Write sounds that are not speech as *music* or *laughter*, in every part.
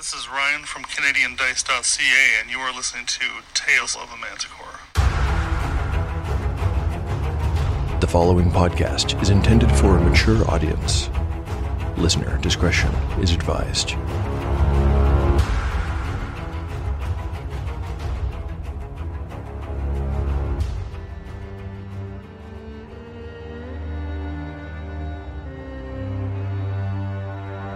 this is Ryan from CanadianDice.ca, and you are listening to Tales of a Manticore. The following podcast is intended for a mature audience. Listener discretion is advised.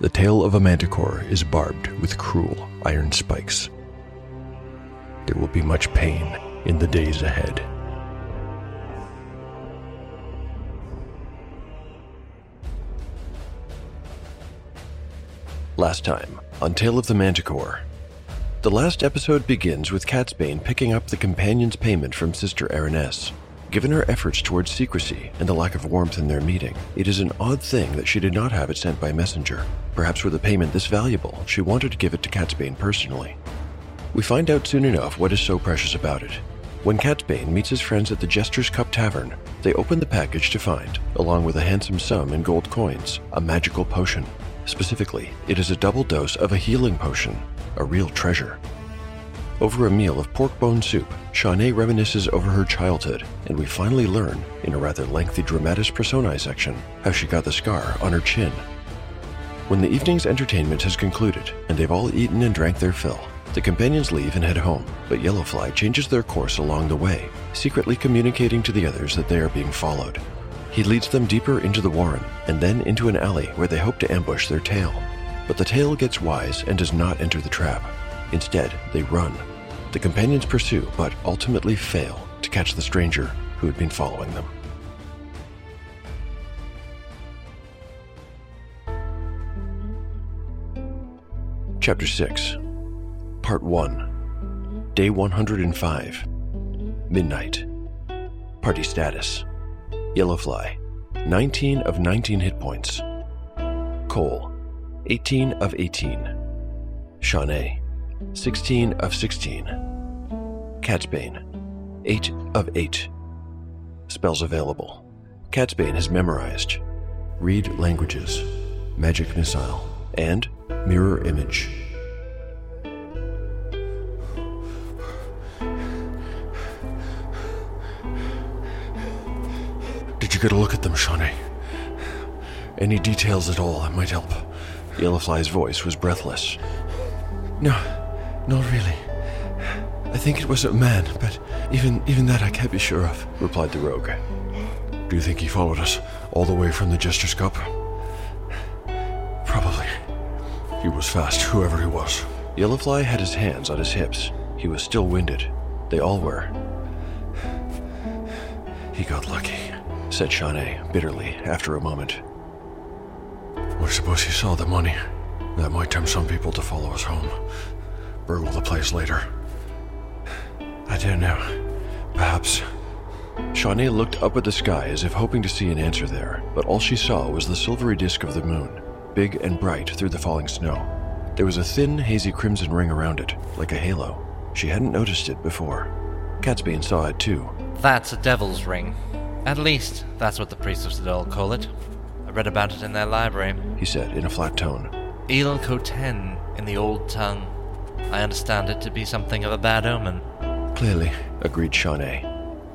the tail of a manticore is barbed with cruel iron spikes. There will be much pain in the days ahead. Last time on Tale of the Manticore. The last episode begins with Catsbane picking up the companion's payment from Sister Araness. Given her efforts towards secrecy and the lack of warmth in their meeting, it is an odd thing that she did not have it sent by messenger. Perhaps with a payment this valuable, she wanted to give it to Catsbane personally. We find out soon enough what is so precious about it. When Catsbane meets his friends at the Jester's Cup Tavern, they open the package to find, along with a handsome sum in gold coins, a magical potion. Specifically, it is a double dose of a healing potion, a real treasure. Over a meal of pork bone soup, Shawnee reminisces over her childhood, and we finally learn, in a rather lengthy dramatis personae section, how she got the scar on her chin. When the evening's entertainment has concluded, and they've all eaten and drank their fill, the companions leave and head home, but Yellowfly changes their course along the way, secretly communicating to the others that they are being followed. He leads them deeper into the warren, and then into an alley where they hope to ambush their tail. But the tail gets wise and does not enter the trap. Instead, they run. The companions pursue, but ultimately fail to catch the stranger who had been following them. Chapter 6 Part 1 Day 105 Midnight Party status Yellowfly 19 of 19 hit points. Cole 18 of 18. Shawnee 16 of 16. Catsbane 8 of 8. Spells available. Catsbane has memorized Read Languages, Magic Missile, and Mirror Image. Did you get a look at them, Shawnee? Any details at all that might help? Yellowfly's voice was breathless. No, not really. I think it was a man, but even even that I can't be sure of, replied the rogue. Do you think he followed us all the way from the Jester's Cup? Probably. He was fast, whoever he was. Yellowfly had his hands on his hips. He was still winded. They all were. He got lucky, said Shawnee bitterly after a moment. I suppose he saw the money. That might tempt some people to follow us home. Burgle the place later. I don't know. Perhaps. Shawnee looked up at the sky as if hoping to see an answer there, but all she saw was the silvery disk of the moon, big and bright through the falling snow. There was a thin, hazy crimson ring around it, like a halo. She hadn't noticed it before. Catsbane saw it too. That's a devil's ring. At least, that's what the priests of Sedol call it. I read about it in their library. He said in a flat tone. Il Koten in the old tongue. I understand it to be something of a bad omen. Clearly, agreed Shawnee.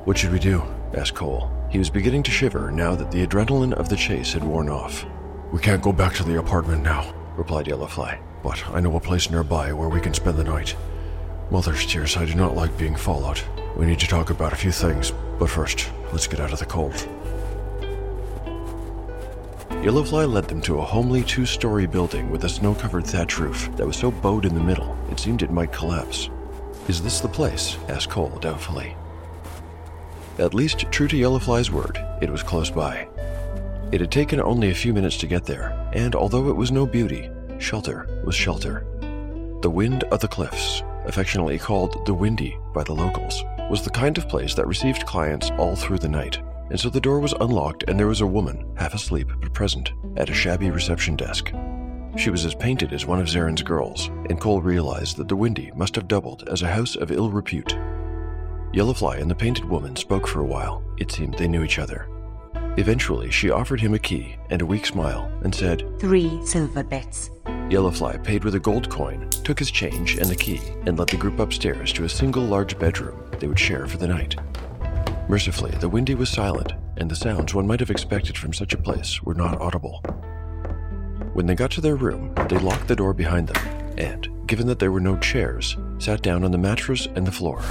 What should we do? asked Cole. He was beginning to shiver now that the adrenaline of the chase had worn off. We can't go back to the apartment now, replied Yellowfly. But I know a place nearby where we can spend the night. Mother's tears, I do not like being followed. We need to talk about a few things, but first, let's get out of the cold. Yellowfly led them to a homely two story building with a snow covered thatch roof that was so bowed in the middle it seemed it might collapse. Is this the place? asked Cole doubtfully. At least, true to Yellowfly's word, it was close by. It had taken only a few minutes to get there, and although it was no beauty, shelter was shelter. The wind of the cliffs, affectionately called the Windy by the locals, was the kind of place that received clients all through the night, and so the door was unlocked and there was a woman, half asleep but present, at a shabby reception desk. She was as painted as one of Zarin's girls, and Cole realized that the Windy must have doubled as a house of ill repute. Yellowfly and the painted woman spoke for a while. It seemed they knew each other. Eventually, she offered him a key and a weak smile and said, Three silver bits. Yellowfly paid with a gold coin, took his change and the key, and led the group upstairs to a single large bedroom they would share for the night. Mercifully, the Windy was silent, and the sounds one might have expected from such a place were not audible. When they got to their room, they locked the door behind them, and, given that there were no chairs, sat down on the mattress and the floor.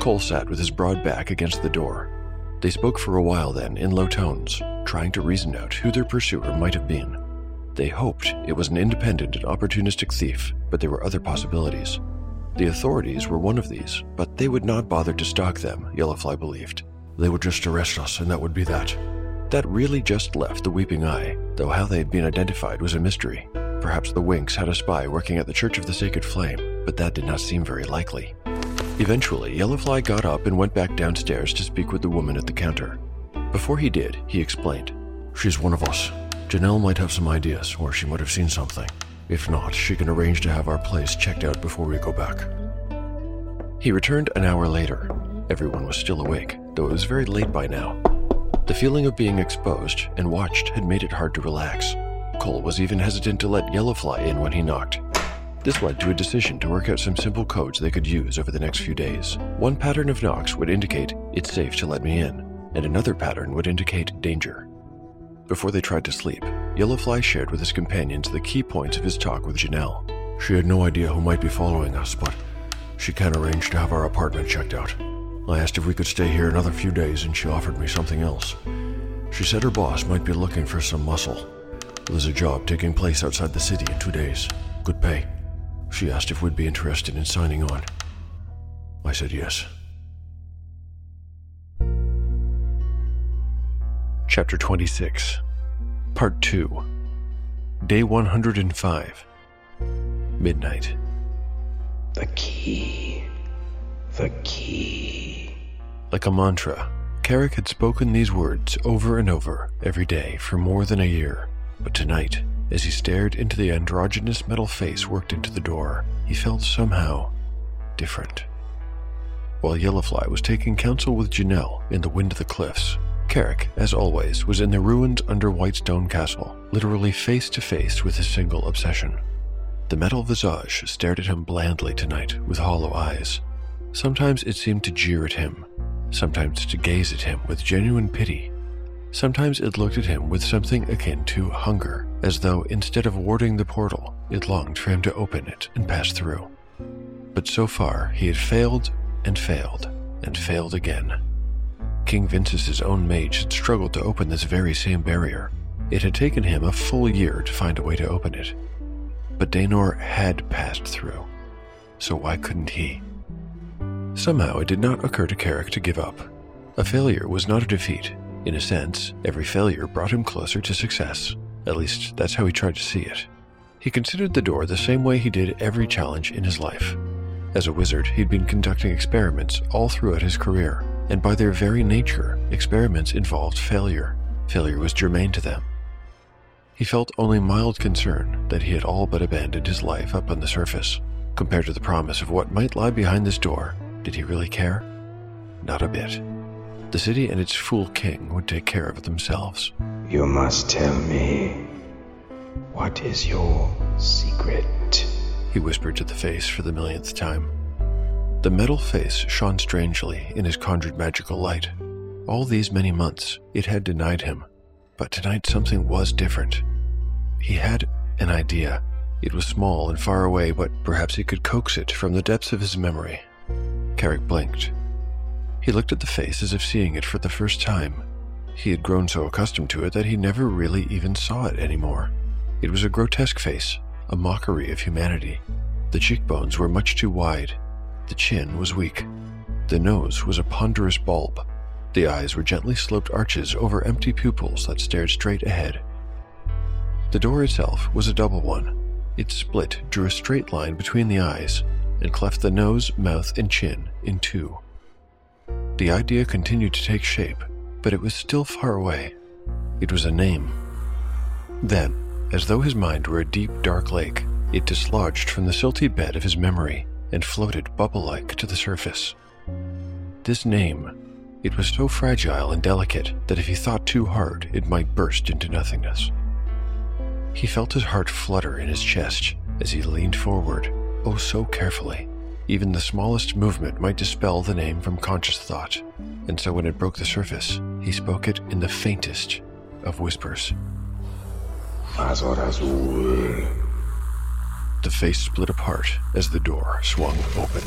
Cole sat with his broad back against the door. They spoke for a while then in low tones, trying to reason out who their pursuer might have been. They hoped it was an independent and opportunistic thief, but there were other possibilities. The authorities were one of these, but they would not bother to stalk them, Yellowfly believed. They would just arrest us, and that would be that. That really just left the Weeping Eye, though how they had been identified was a mystery. Perhaps the Winks had a spy working at the Church of the Sacred Flame, but that did not seem very likely. Eventually, Yellowfly got up and went back downstairs to speak with the woman at the counter. Before he did, he explained She's one of us. Janelle might have some ideas, or she might have seen something. If not, she can arrange to have our place checked out before we go back. He returned an hour later. Everyone was still awake, though it was very late by now. The feeling of being exposed and watched had made it hard to relax. Cole was even hesitant to let Yellowfly in when he knocked. This led to a decision to work out some simple codes they could use over the next few days. One pattern of knocks would indicate, it's safe to let me in, and another pattern would indicate danger. Before they tried to sleep, Yellowfly shared with his companions the key points of his talk with Janelle. She had no idea who might be following us, but she can arrange to have our apartment checked out. I asked if we could stay here another few days, and she offered me something else. She said her boss might be looking for some muscle. There's a job taking place outside the city in two days. Good pay. She asked if we'd be interested in signing on. I said yes. Chapter 26, Part 2, Day 105, Midnight. The key. The key. Like a mantra, Carrick had spoken these words over and over every day for more than a year. But tonight, as he stared into the androgynous metal face worked into the door, he felt somehow different. While Yellowfly was taking counsel with Janelle in the Wind of the Cliffs, Carrick, as always, was in the ruins under Whitestone Castle, literally face to face with his single obsession. The metal visage stared at him blandly tonight with hollow eyes. Sometimes it seemed to jeer at him, sometimes to gaze at him with genuine pity. Sometimes it looked at him with something akin to hunger, as though instead of warding the portal, it longed for him to open it and pass through. But so far, he had failed and failed and failed again. King Vincent's own mage had struggled to open this very same barrier. It had taken him a full year to find a way to open it. But Daenor had passed through, so why couldn't he? Somehow it did not occur to Carrick to give up. A failure was not a defeat. In a sense, every failure brought him closer to success. At least, that's how he tried to see it. He considered the door the same way he did every challenge in his life. As a wizard, he'd been conducting experiments all throughout his career, and by their very nature, experiments involved failure. Failure was germane to them. He felt only mild concern that he had all but abandoned his life up on the surface. Compared to the promise of what might lie behind this door, did he really care? Not a bit. The city and its fool king would take care of themselves. You must tell me. What is your secret? He whispered to the face for the millionth time. The metal face shone strangely in his conjured magical light. All these many months, it had denied him, but tonight something was different. He had an idea. It was small and far away, but perhaps he could coax it from the depths of his memory. Carrick blinked. He looked at the face as if seeing it for the first time. He had grown so accustomed to it that he never really even saw it anymore. It was a grotesque face, a mockery of humanity. The cheekbones were much too wide. The chin was weak. The nose was a ponderous bulb. The eyes were gently sloped arches over empty pupils that stared straight ahead. The door itself was a double one. Its split drew a straight line between the eyes, and cleft the nose, mouth, and chin in two. The idea continued to take shape, but it was still far away. It was a name. Then, as though his mind were a deep, dark lake, it dislodged from the silty bed of his memory and floated bubble like to the surface. This name, it was so fragile and delicate that if he thought too hard, it might burst into nothingness. He felt his heart flutter in his chest as he leaned forward, oh so carefully. Even the smallest movement might dispel the name from conscious thought, and so when it broke the surface, he spoke it in the faintest of whispers. Azor Azul. The face split apart as the door swung open.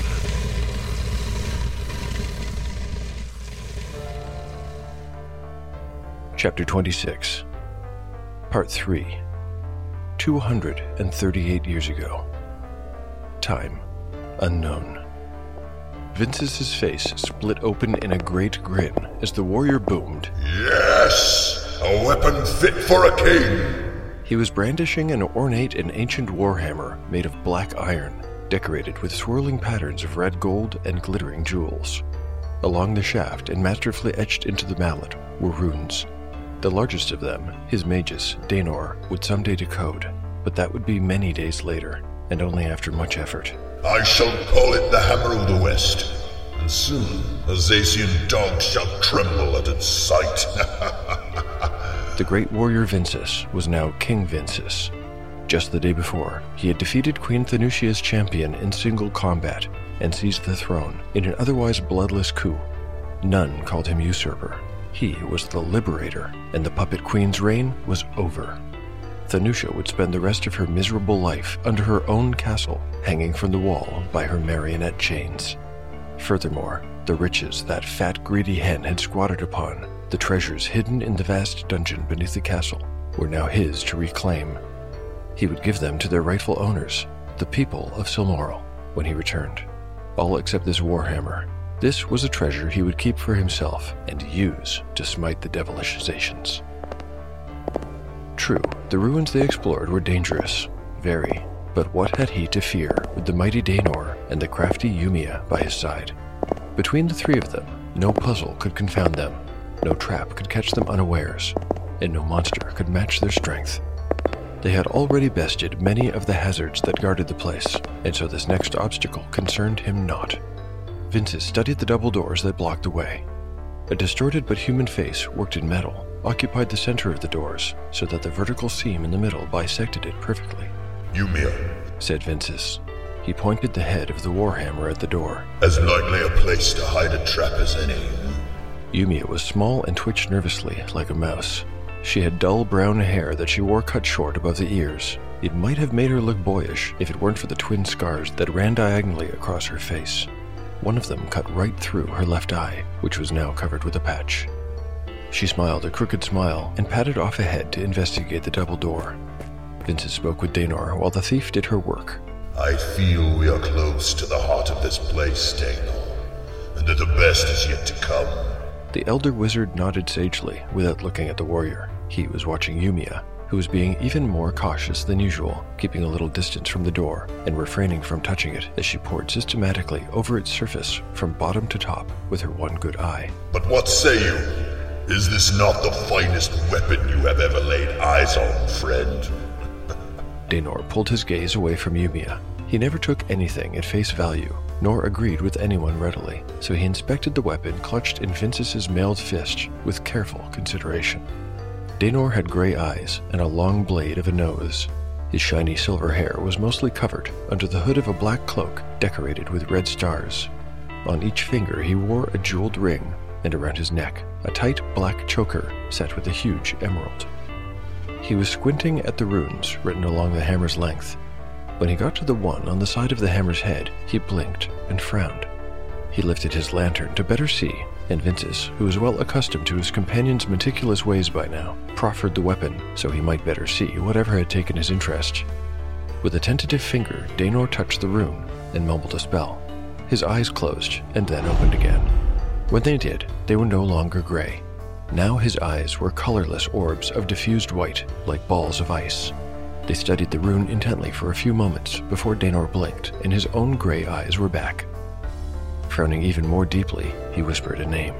Chapter 26, Part 3 238 years ago. Time unknown. Vince's face split open in a great grin as the warrior boomed. Yes! A weapon fit for a king! He was brandishing an ornate and ancient warhammer made of black iron, decorated with swirling patterns of red gold and glittering jewels. Along the shaft and masterfully etched into the mallet were runes. The largest of them, his magus, Daenor, would someday decode, but that would be many days later, and only after much effort. I shall call it the Hammer of the West, and soon Azazian dogs shall tremble at its sight. *laughs* The great warrior Vinces was now King Vinces. Just the day before, he had defeated Queen Thanusia's champion in single combat and seized the throne in an otherwise bloodless coup. None called him usurper. He was the liberator, and the puppet queen's reign was over. Thanusia would spend the rest of her miserable life under her own castle, hanging from the wall by her marionette chains. Furthermore, the riches that fat, greedy hen had squatted upon the treasures hidden in the vast dungeon beneath the castle were now his to reclaim. He would give them to their rightful owners, the people of Silmoral, when he returned. All except this warhammer. This was a treasure he would keep for himself and use to smite the devilish Zacians. True, the ruins they explored were dangerous, very, but what had he to fear with the mighty Daenor and the crafty Yumia by his side? Between the three of them, no puzzle could confound them, no trap could catch them unawares, and no monster could match their strength. They had already bested many of the hazards that guarded the place, and so this next obstacle concerned him not. Vinces studied the double doors that blocked the way. A distorted but human face, worked in metal, occupied the center of the doors, so that the vertical seam in the middle bisected it perfectly, Yumia, said Vinces. He pointed the head of the warhammer at the door. as likely a place to hide a trap as any. Yumia was small and twitched nervously, like a mouse. She had dull brown hair that she wore cut short above the ears. It might have made her look boyish if it weren't for the twin scars that ran diagonally across her face. One of them cut right through her left eye, which was now covered with a patch. She smiled a crooked smile and padded off ahead to investigate the double door. Vinces spoke with Daenor while the thief did her work. I feel we are close to the heart of this place, Daenor, and that the best is yet to come. The elder wizard nodded sagely without looking at the warrior. He was watching Yumia, who was being even more cautious than usual, keeping a little distance from the door and refraining from touching it as she poured systematically over its surface from bottom to top with her one good eye. But what say you? Is this not the finest weapon you have ever laid eyes on, friend? *laughs* Daenor pulled his gaze away from Yumia. He never took anything at face value, nor agreed with anyone readily, so he inspected the weapon clutched in Vinces's mailed fist with careful consideration. Daenor had gray eyes and a long blade of a nose. His shiny silver hair was mostly covered under the hood of a black cloak decorated with red stars. On each finger he wore a jeweled ring, and around his neck, a tight black choker set with a huge emerald. He was squinting at the runes written along the hammer's length. When he got to the one on the side of the hammer's head, he blinked and frowned. He lifted his lantern to better see, and Vinces, who was well accustomed to his companion's meticulous ways by now, proffered the weapon so he might better see whatever had taken his interest. With a tentative finger, Daenor touched the rune and mumbled a spell. His eyes closed and then opened again. When they did, they were no longer gray. Now his eyes were colorless orbs of diffused white, like balls of ice. They studied the rune intently for a few moments before Daenor blinked and his own gray eyes were back. Frowning even more deeply, he whispered a name.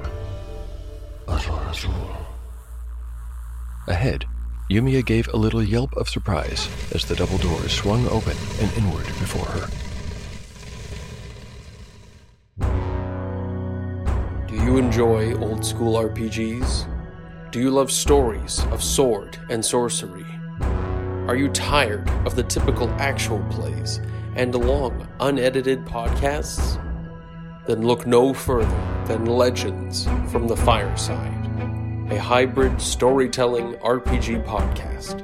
Ahead, Yumia gave a little yelp of surprise as the double doors swung open and inward before her. Do you enjoy old school RPGs? Do you love stories of sword and sorcery? Are you tired of the typical actual plays and long, unedited podcasts? Then look no further than Legends from the Fireside, a hybrid storytelling RPG podcast.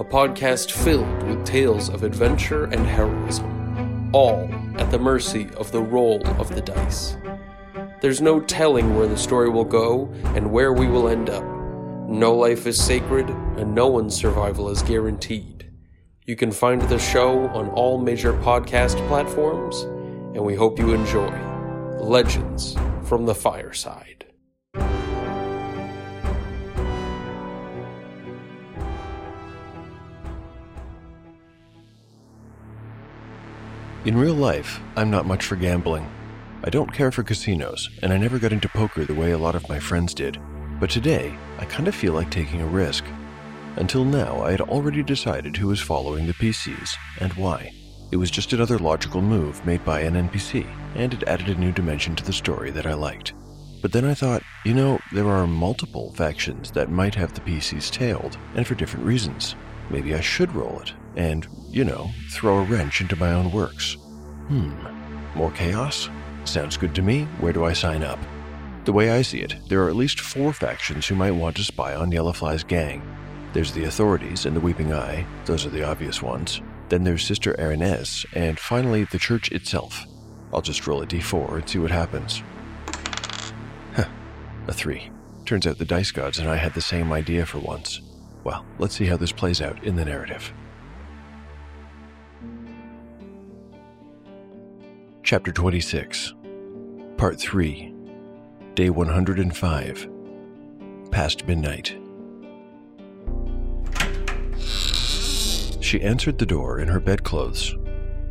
A podcast filled with tales of adventure and heroism, all at the mercy of the roll of the dice. There's no telling where the story will go and where we will end up. No life is sacred, and no one's survival is guaranteed. You can find the show on all major podcast platforms, and we hope you enjoy Legends from the Fireside. In real life, I'm not much for gambling. I don't care for casinos, and I never got into poker the way a lot of my friends did. But today, I kind of feel like taking a risk. Until now, I had already decided who was following the PCs and why. It was just another logical move made by an NPC, and it added a new dimension to the story that I liked. But then I thought, you know, there are multiple factions that might have the PCs tailed, and for different reasons. Maybe I should roll it, and, you know, throw a wrench into my own works. Hmm, more chaos? Sounds good to me. Where do I sign up? The way I see it, there are at least four factions who might want to spy on Yellowfly's gang. There's the authorities and the Weeping Eye, those are the obvious ones. Then there's Sister Araness, and finally the church itself. I'll just roll a d4 and see what happens. Huh, a 3. Turns out the dice gods and I had the same idea for once. Well, let's see how this plays out in the narrative. Chapter 26, Part 3, Day 105, Past Midnight. She answered the door in her bedclothes.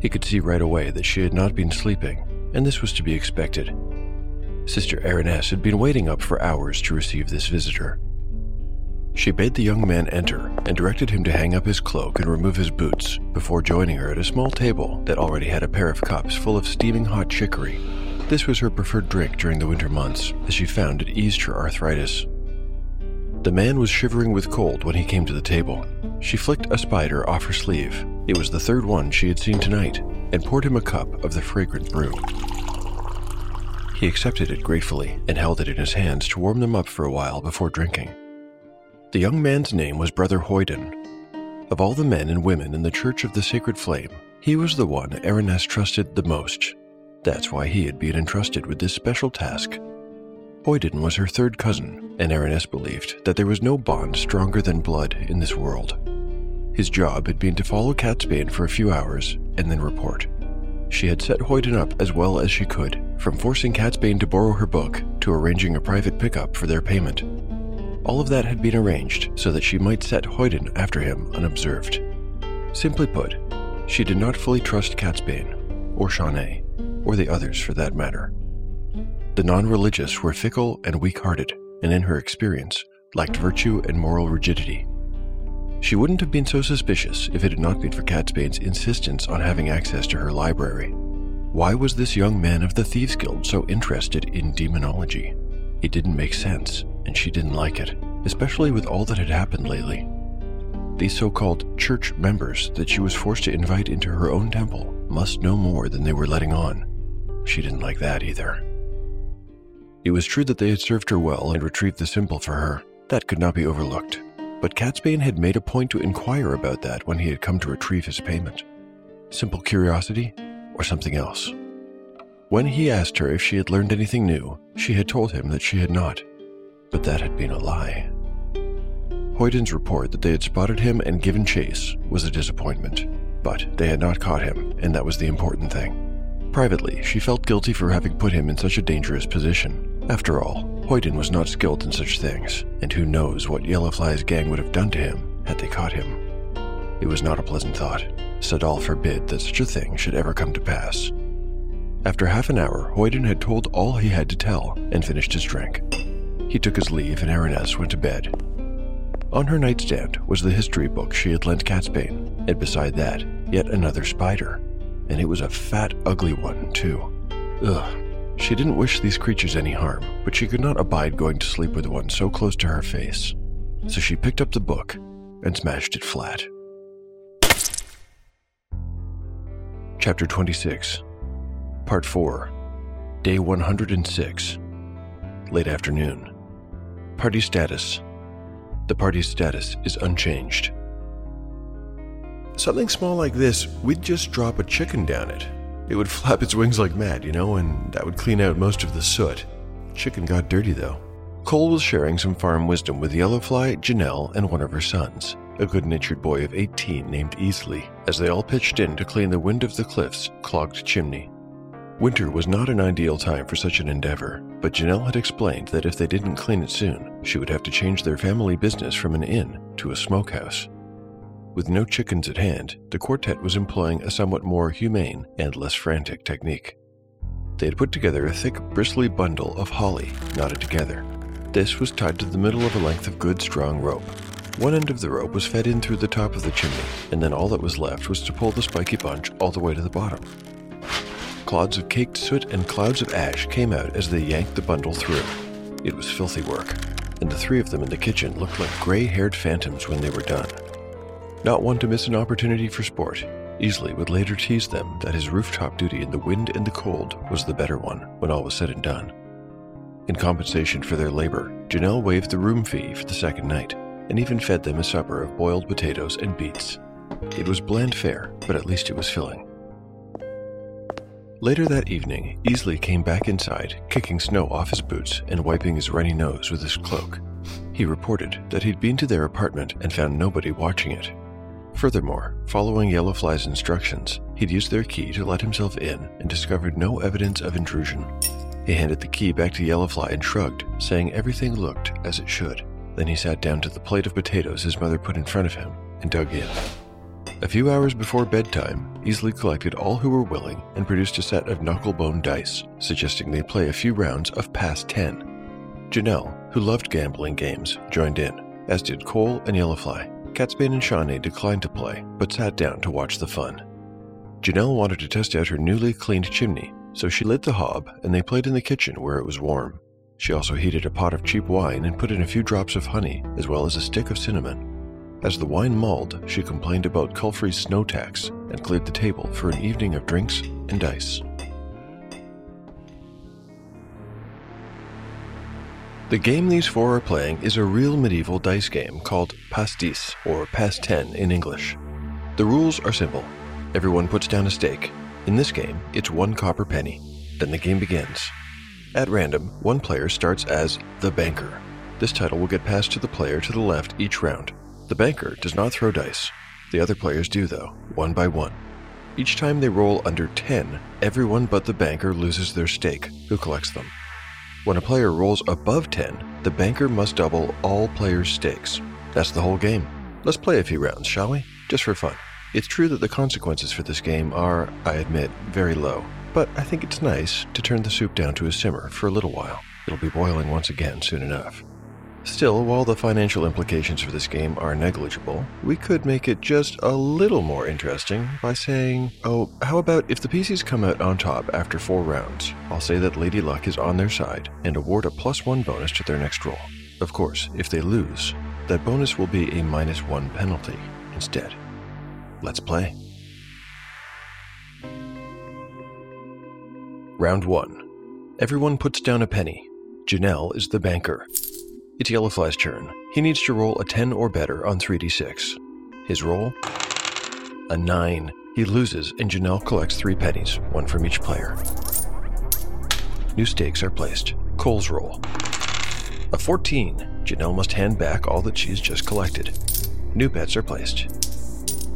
He could see right away that she had not been sleeping, and this was to be expected. Sister Araness had been waiting up for hours to receive this visitor. She bade the young man enter and directed him to hang up his cloak and remove his boots before joining her at a small table that already had a pair of cups full of steaming hot chicory. This was her preferred drink during the winter months, as she found it eased her arthritis. The man was shivering with cold when he came to the table. She flicked a spider off her sleeve. It was the third one she had seen tonight, and poured him a cup of the fragrant brew. He accepted it gratefully and held it in his hands to warm them up for a while before drinking. The young man's name was Brother Hoyden. Of all the men and women in the Church of the Sacred Flame, he was the one Araness trusted the most. That's why he had been entrusted with this special task. Hoyden was her third cousin, and Araness believed that there was no bond stronger than blood in this world. His job had been to follow Catsbane for a few hours and then report. She had set Hoyden up as well as she could, from forcing Catsbane to borrow her book to arranging a private pickup for their payment. All of that had been arranged so that she might set Hoyden after him unobserved. Simply put, she did not fully trust Catsbane, or Shawnee, or the others for that matter. The non religious were fickle and weak hearted, and in her experience, lacked virtue and moral rigidity. She wouldn't have been so suspicious if it had not been for Catsbane's insistence on having access to her library. Why was this young man of the Thieves Guild so interested in demonology? It didn't make sense, and she didn't like it, especially with all that had happened lately. These so called church members that she was forced to invite into her own temple must know more than they were letting on. She didn't like that either. It was true that they had served her well and retrieved the symbol for her. That could not be overlooked. But Catsbane had made a point to inquire about that when he had come to retrieve his payment. Simple curiosity or something else? When he asked her if she had learned anything new, she had told him that she had not. But that had been a lie. Hoyden's report that they had spotted him and given chase was a disappointment, but they had not caught him, and that was the important thing. Privately, she felt guilty for having put him in such a dangerous position. After all, Hoyden was not skilled in such things, and who knows what Yellowfly's gang would have done to him had they caught him. It was not a pleasant thought. Sadal forbid that such a thing should ever come to pass. After half an hour, Hoyden had told all he had to tell and finished his drink. He took his leave and Araness went to bed. On her nightstand was the history book she had lent Catsbane, and beside that, yet another spider. And it was a fat, ugly one, too. Ugh. She didn't wish these creatures any harm, but she could not abide going to sleep with one so close to her face. So she picked up the book and smashed it flat. Chapter 26 Part 4 Day 106 Late afternoon. Party status. The party's status is unchanged. Something small like this, we'd just drop a chicken down it. It would *laughs* flap its wings like mad, you know, and that would clean out most of the soot. Chicken got dirty though. Cole was sharing some farm wisdom with Yellowfly, Janelle, and one of her sons, a good natured boy of 18 named Easley, as they all pitched in to clean the wind of the cliff's clogged chimney. Winter was not an ideal time for such an endeavor, but Janelle had explained that if they didn't clean it soon, she would have to change their family business from an inn to a smokehouse. With no chickens at hand, the quartet was employing a somewhat more humane and less frantic technique. They had put together a thick, bristly bundle of holly knotted together. This was tied to the middle of a length of good, strong rope. One end of the rope was fed in through the top of the chimney, and then all that was left was to pull the spiky bunch all the way to the bottom. Clods of caked soot and clouds of ash came out as they yanked the bundle through. It was filthy work, and the three of them in the kitchen looked like gray haired phantoms when they were done. Not one to miss an opportunity for sport, Easley would later tease them that his rooftop duty in the wind and the cold was the better one when all was said and done. In compensation for their labor, Janelle waived the room fee for the second night and even fed them a supper of boiled potatoes and beets. It was bland fare, but at least it was filling. Later that evening, Easley came back inside, kicking snow off his boots and wiping his runny nose with his cloak. He reported that he'd been to their apartment and found nobody watching it. Furthermore, following Yellowfly's instructions, he'd used their key to let himself in and discovered no evidence of intrusion. He handed the key back to Yellowfly and shrugged, saying everything looked as it should. Then he sat down to the plate of potatoes his mother put in front of him and dug in. A few hours before bedtime, Easley collected all who were willing and produced a set of knucklebone dice, suggesting they play a few rounds of past 10. Janelle, who loved gambling games, joined in, as did Cole and Yellowfly. Catsbane and Shawnee declined to play, but sat down to watch the fun. Janelle wanted to test out her newly cleaned chimney, so she lit the hob and they played in the kitchen where it was warm. She also heated a pot of cheap wine and put in a few drops of honey, as well as a stick of cinnamon. As the wine mulled, she complained about Culfrey's snow tax and cleared the table for an evening of drinks and dice. The game these four are playing is a real medieval dice game called Passe-dix, or Past 10 in English. The rules are simple. Everyone puts down a stake. In this game, it's one copper penny. Then the game begins. At random, one player starts as the banker. This title will get passed to the player to the left each round. The banker does not throw dice. The other players do, though, one by one. Each time they roll under 10, everyone but the banker loses their stake, who collects them. When a player rolls above 10, the banker must double all players' stakes. That's the whole game. Let's play a few rounds, shall we? Just for fun. It's true that the consequences for this game are, I admit, very low, but I think it's nice to turn the soup down to a simmer for a little while. It'll be boiling once again soon enough. Still, while the financial implications for this game are negligible, we could make it just a little more interesting by saying, oh, how about if the PCs come out on top after four rounds? I'll say that Lady Luck is on their side and award a plus one bonus to their next roll. Of course, if they lose, that bonus will be a minus one penalty instead. Let's play. Round 1. Everyone puts down a penny. Janelle is the banker. It's Yellowfly's turn. He needs to roll a 10 or better on 3d6. His roll? A 9. He loses, and Janelle collects three pennies, one from each player. New stakes are placed. Cole's roll. A 14. Janelle must hand back all that she's just collected. New bets are placed.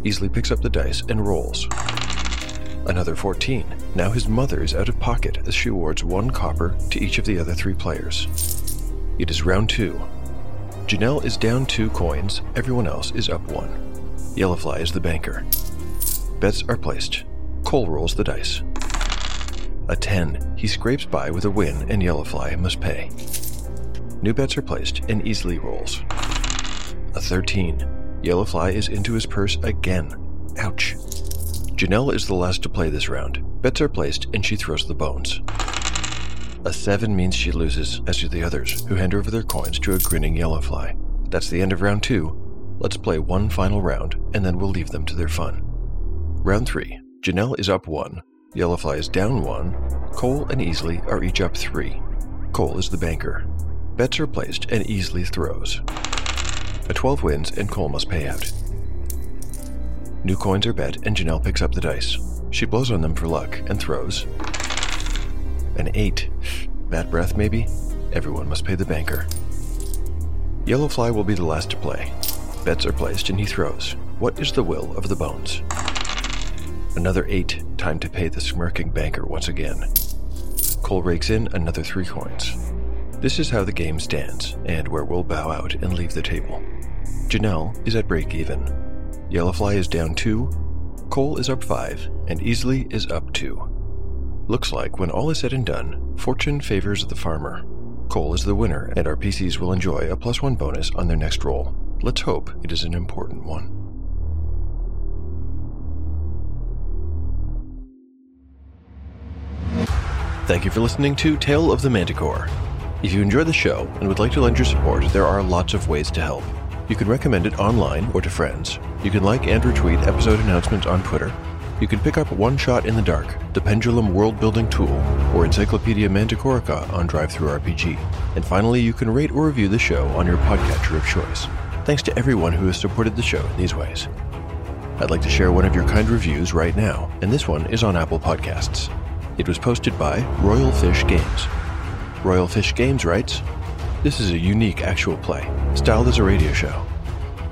Easley picks up the dice and rolls. Another 14. Now his mother is out of pocket as she awards one copper to each of the other three players. It is round two. Janelle is down two coins, everyone else is up one. Yellowfly is the banker. Bets are placed. Cole rolls the dice. A 10. He scrapes by with a win, and Yellowfly must pay. New bets are placed, and Easley rolls. A 13. Yellowfly is into his purse again. Ouch. Janelle is the last to play this round. Bets are placed, and she throws the bones. A 7 means she loses, as do the others, who hand over their coins to a grinning Yellowfly. That's the end of round 2. Let's play one final round, and then we'll leave them to their fun. Round 3. Janelle is up 1. Yellowfly is down 1. Cole and Easley are each up 3. Cole is the banker. Bets are placed, and Easley throws. A 12 wins, and Cole must pay out. New coins are bet, and Janelle picks up the dice. She blows on them for luck and throws. An 8. Bad breath, maybe? Everyone must pay the banker. Yellowfly will be the last to play. Bets are placed, and he throws. What is the will of the bones? Another 8. Time to pay the smirking banker once again. Cole rakes in another 3 coins. This is how the game stands, and where we'll bow out and leave the table. Janelle is at break even. Yellowfly is down 2, Cole is up 5, and Easley is up 2. Looks like when all is said and done, fortune favors the farmer. Cole is the winner, and our PCs will enjoy a plus 1 bonus on their next roll. Let's hope it is an important one. Thank you for listening to Tale of the Manticore. If you enjoy the show and would like to lend your support, there are lots of ways to help. You can recommend it online or to friends. You can like and retweet episode announcements on Twitter. You can pick up One Shot in the Dark, the Pendulum world building tool, or Encyclopedia Manticorica on DriveThruRPG. And finally, you can rate or review the show on your podcatcher of choice. Thanks to everyone who has supported the show in these ways. I'd like to share one of your kind reviews right now, and this one is on Apple Podcasts. It was posted by Royal Fish Games. Royal Fish Games writes This is a unique actual play, styled as a radio show.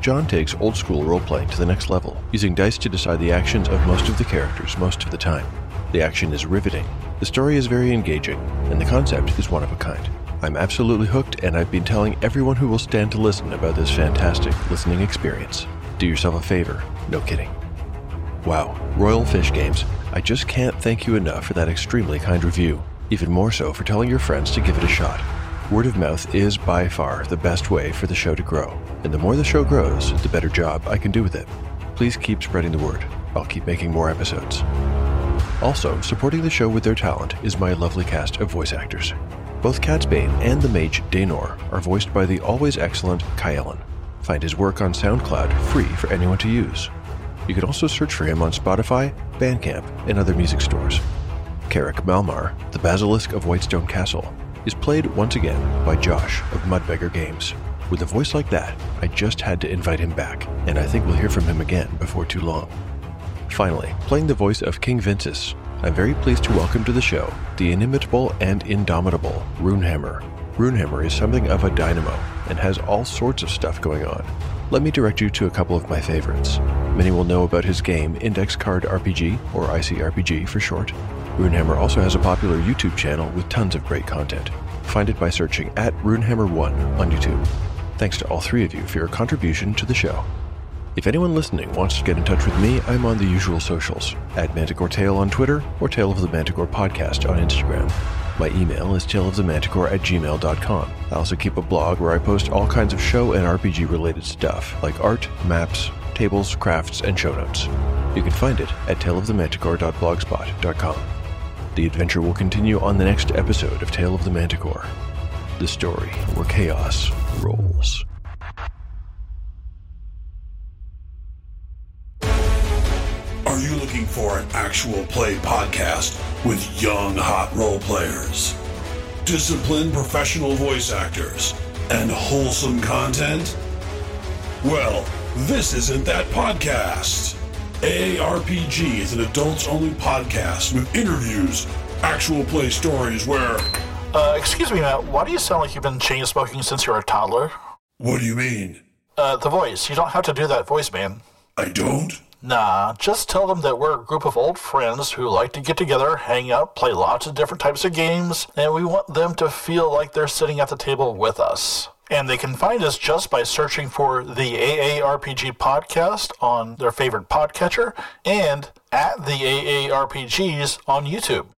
John takes old school role playing to the next level, using dice to decide the actions of most of the characters most of the time. The action is riveting, the story is very engaging, and the concept is one of a kind. I'm absolutely hooked, and I've been telling everyone who will stand to listen about this fantastic listening experience. Do yourself a favor, no kidding. Wow, Royal Fish Games, I just can't thank you enough for that extremely kind review. Even more so for telling your friends to give it a shot. Word of mouth is by far the best way for the show to grow, and the more the show grows, the better job I can do with it. Please keep spreading the word. I'll keep making more episodes. Also, supporting the show with their talent is my lovely cast of voice actors. Both Catsbane and the mage Daenor are voiced by the always excellent Kyellen. Find his work on SoundCloud free for anyone to use. You can also search for him on Spotify, Bandcamp, and other music stores. Carrick Malmar, the Basilisk of Whitestone Castle, is played once again by Josh of Mudbeggar Games. With a voice like that, I just had to invite him back, and I think we'll hear from him again before too long. Finally, playing the voice of King Vinces, I'm very pleased to welcome to the show the inimitable and indomitable Runehammer. Runehammer is something of a dynamo and has all sorts of stuff going on. Let me direct you to a couple of my favorites. Many will know about his game Index Card RPG, or ICRPG for short. Runehammer also has a popular YouTube channel with tons of great content. Find it by searching at Runehammer1 on YouTube. Thanks to all three of you for your contribution to the show. If anyone listening wants to get in touch with me, I'm on the usual socials at Manticore Tale on Twitter or Tale of the Manticore Podcast on Instagram. My email is taleofthemanticore at gmail.com. I also keep a blog where I post all kinds of show and RPG related stuff, like art, maps, tables, crafts, and show notes. You can find it at taleofthemanticore.blogspot.com. The adventure will continue on the next episode of Tale of the Manticore, the story where chaos rolls. Are you looking for an actual play podcast with young, hot role players, disciplined professional voice actors, and wholesome content? Well, this isn't that podcast. AARPG is an adults only podcast with interviews, actual play stories where. Uh, excuse me, Matt. Why do you sound like you've been chain smoking since you were a toddler? What do you mean? Uh, the voice. You don't have to do that voice, man. I don't? Nah, just tell them that we're a group of old friends who like to get together, hang out, play lots of different types of games, and we want them to feel like they're sitting at the table with us. And they can find us just by searching for the AARPG podcast on their favorite podcatcher and at the AARPGs on YouTube.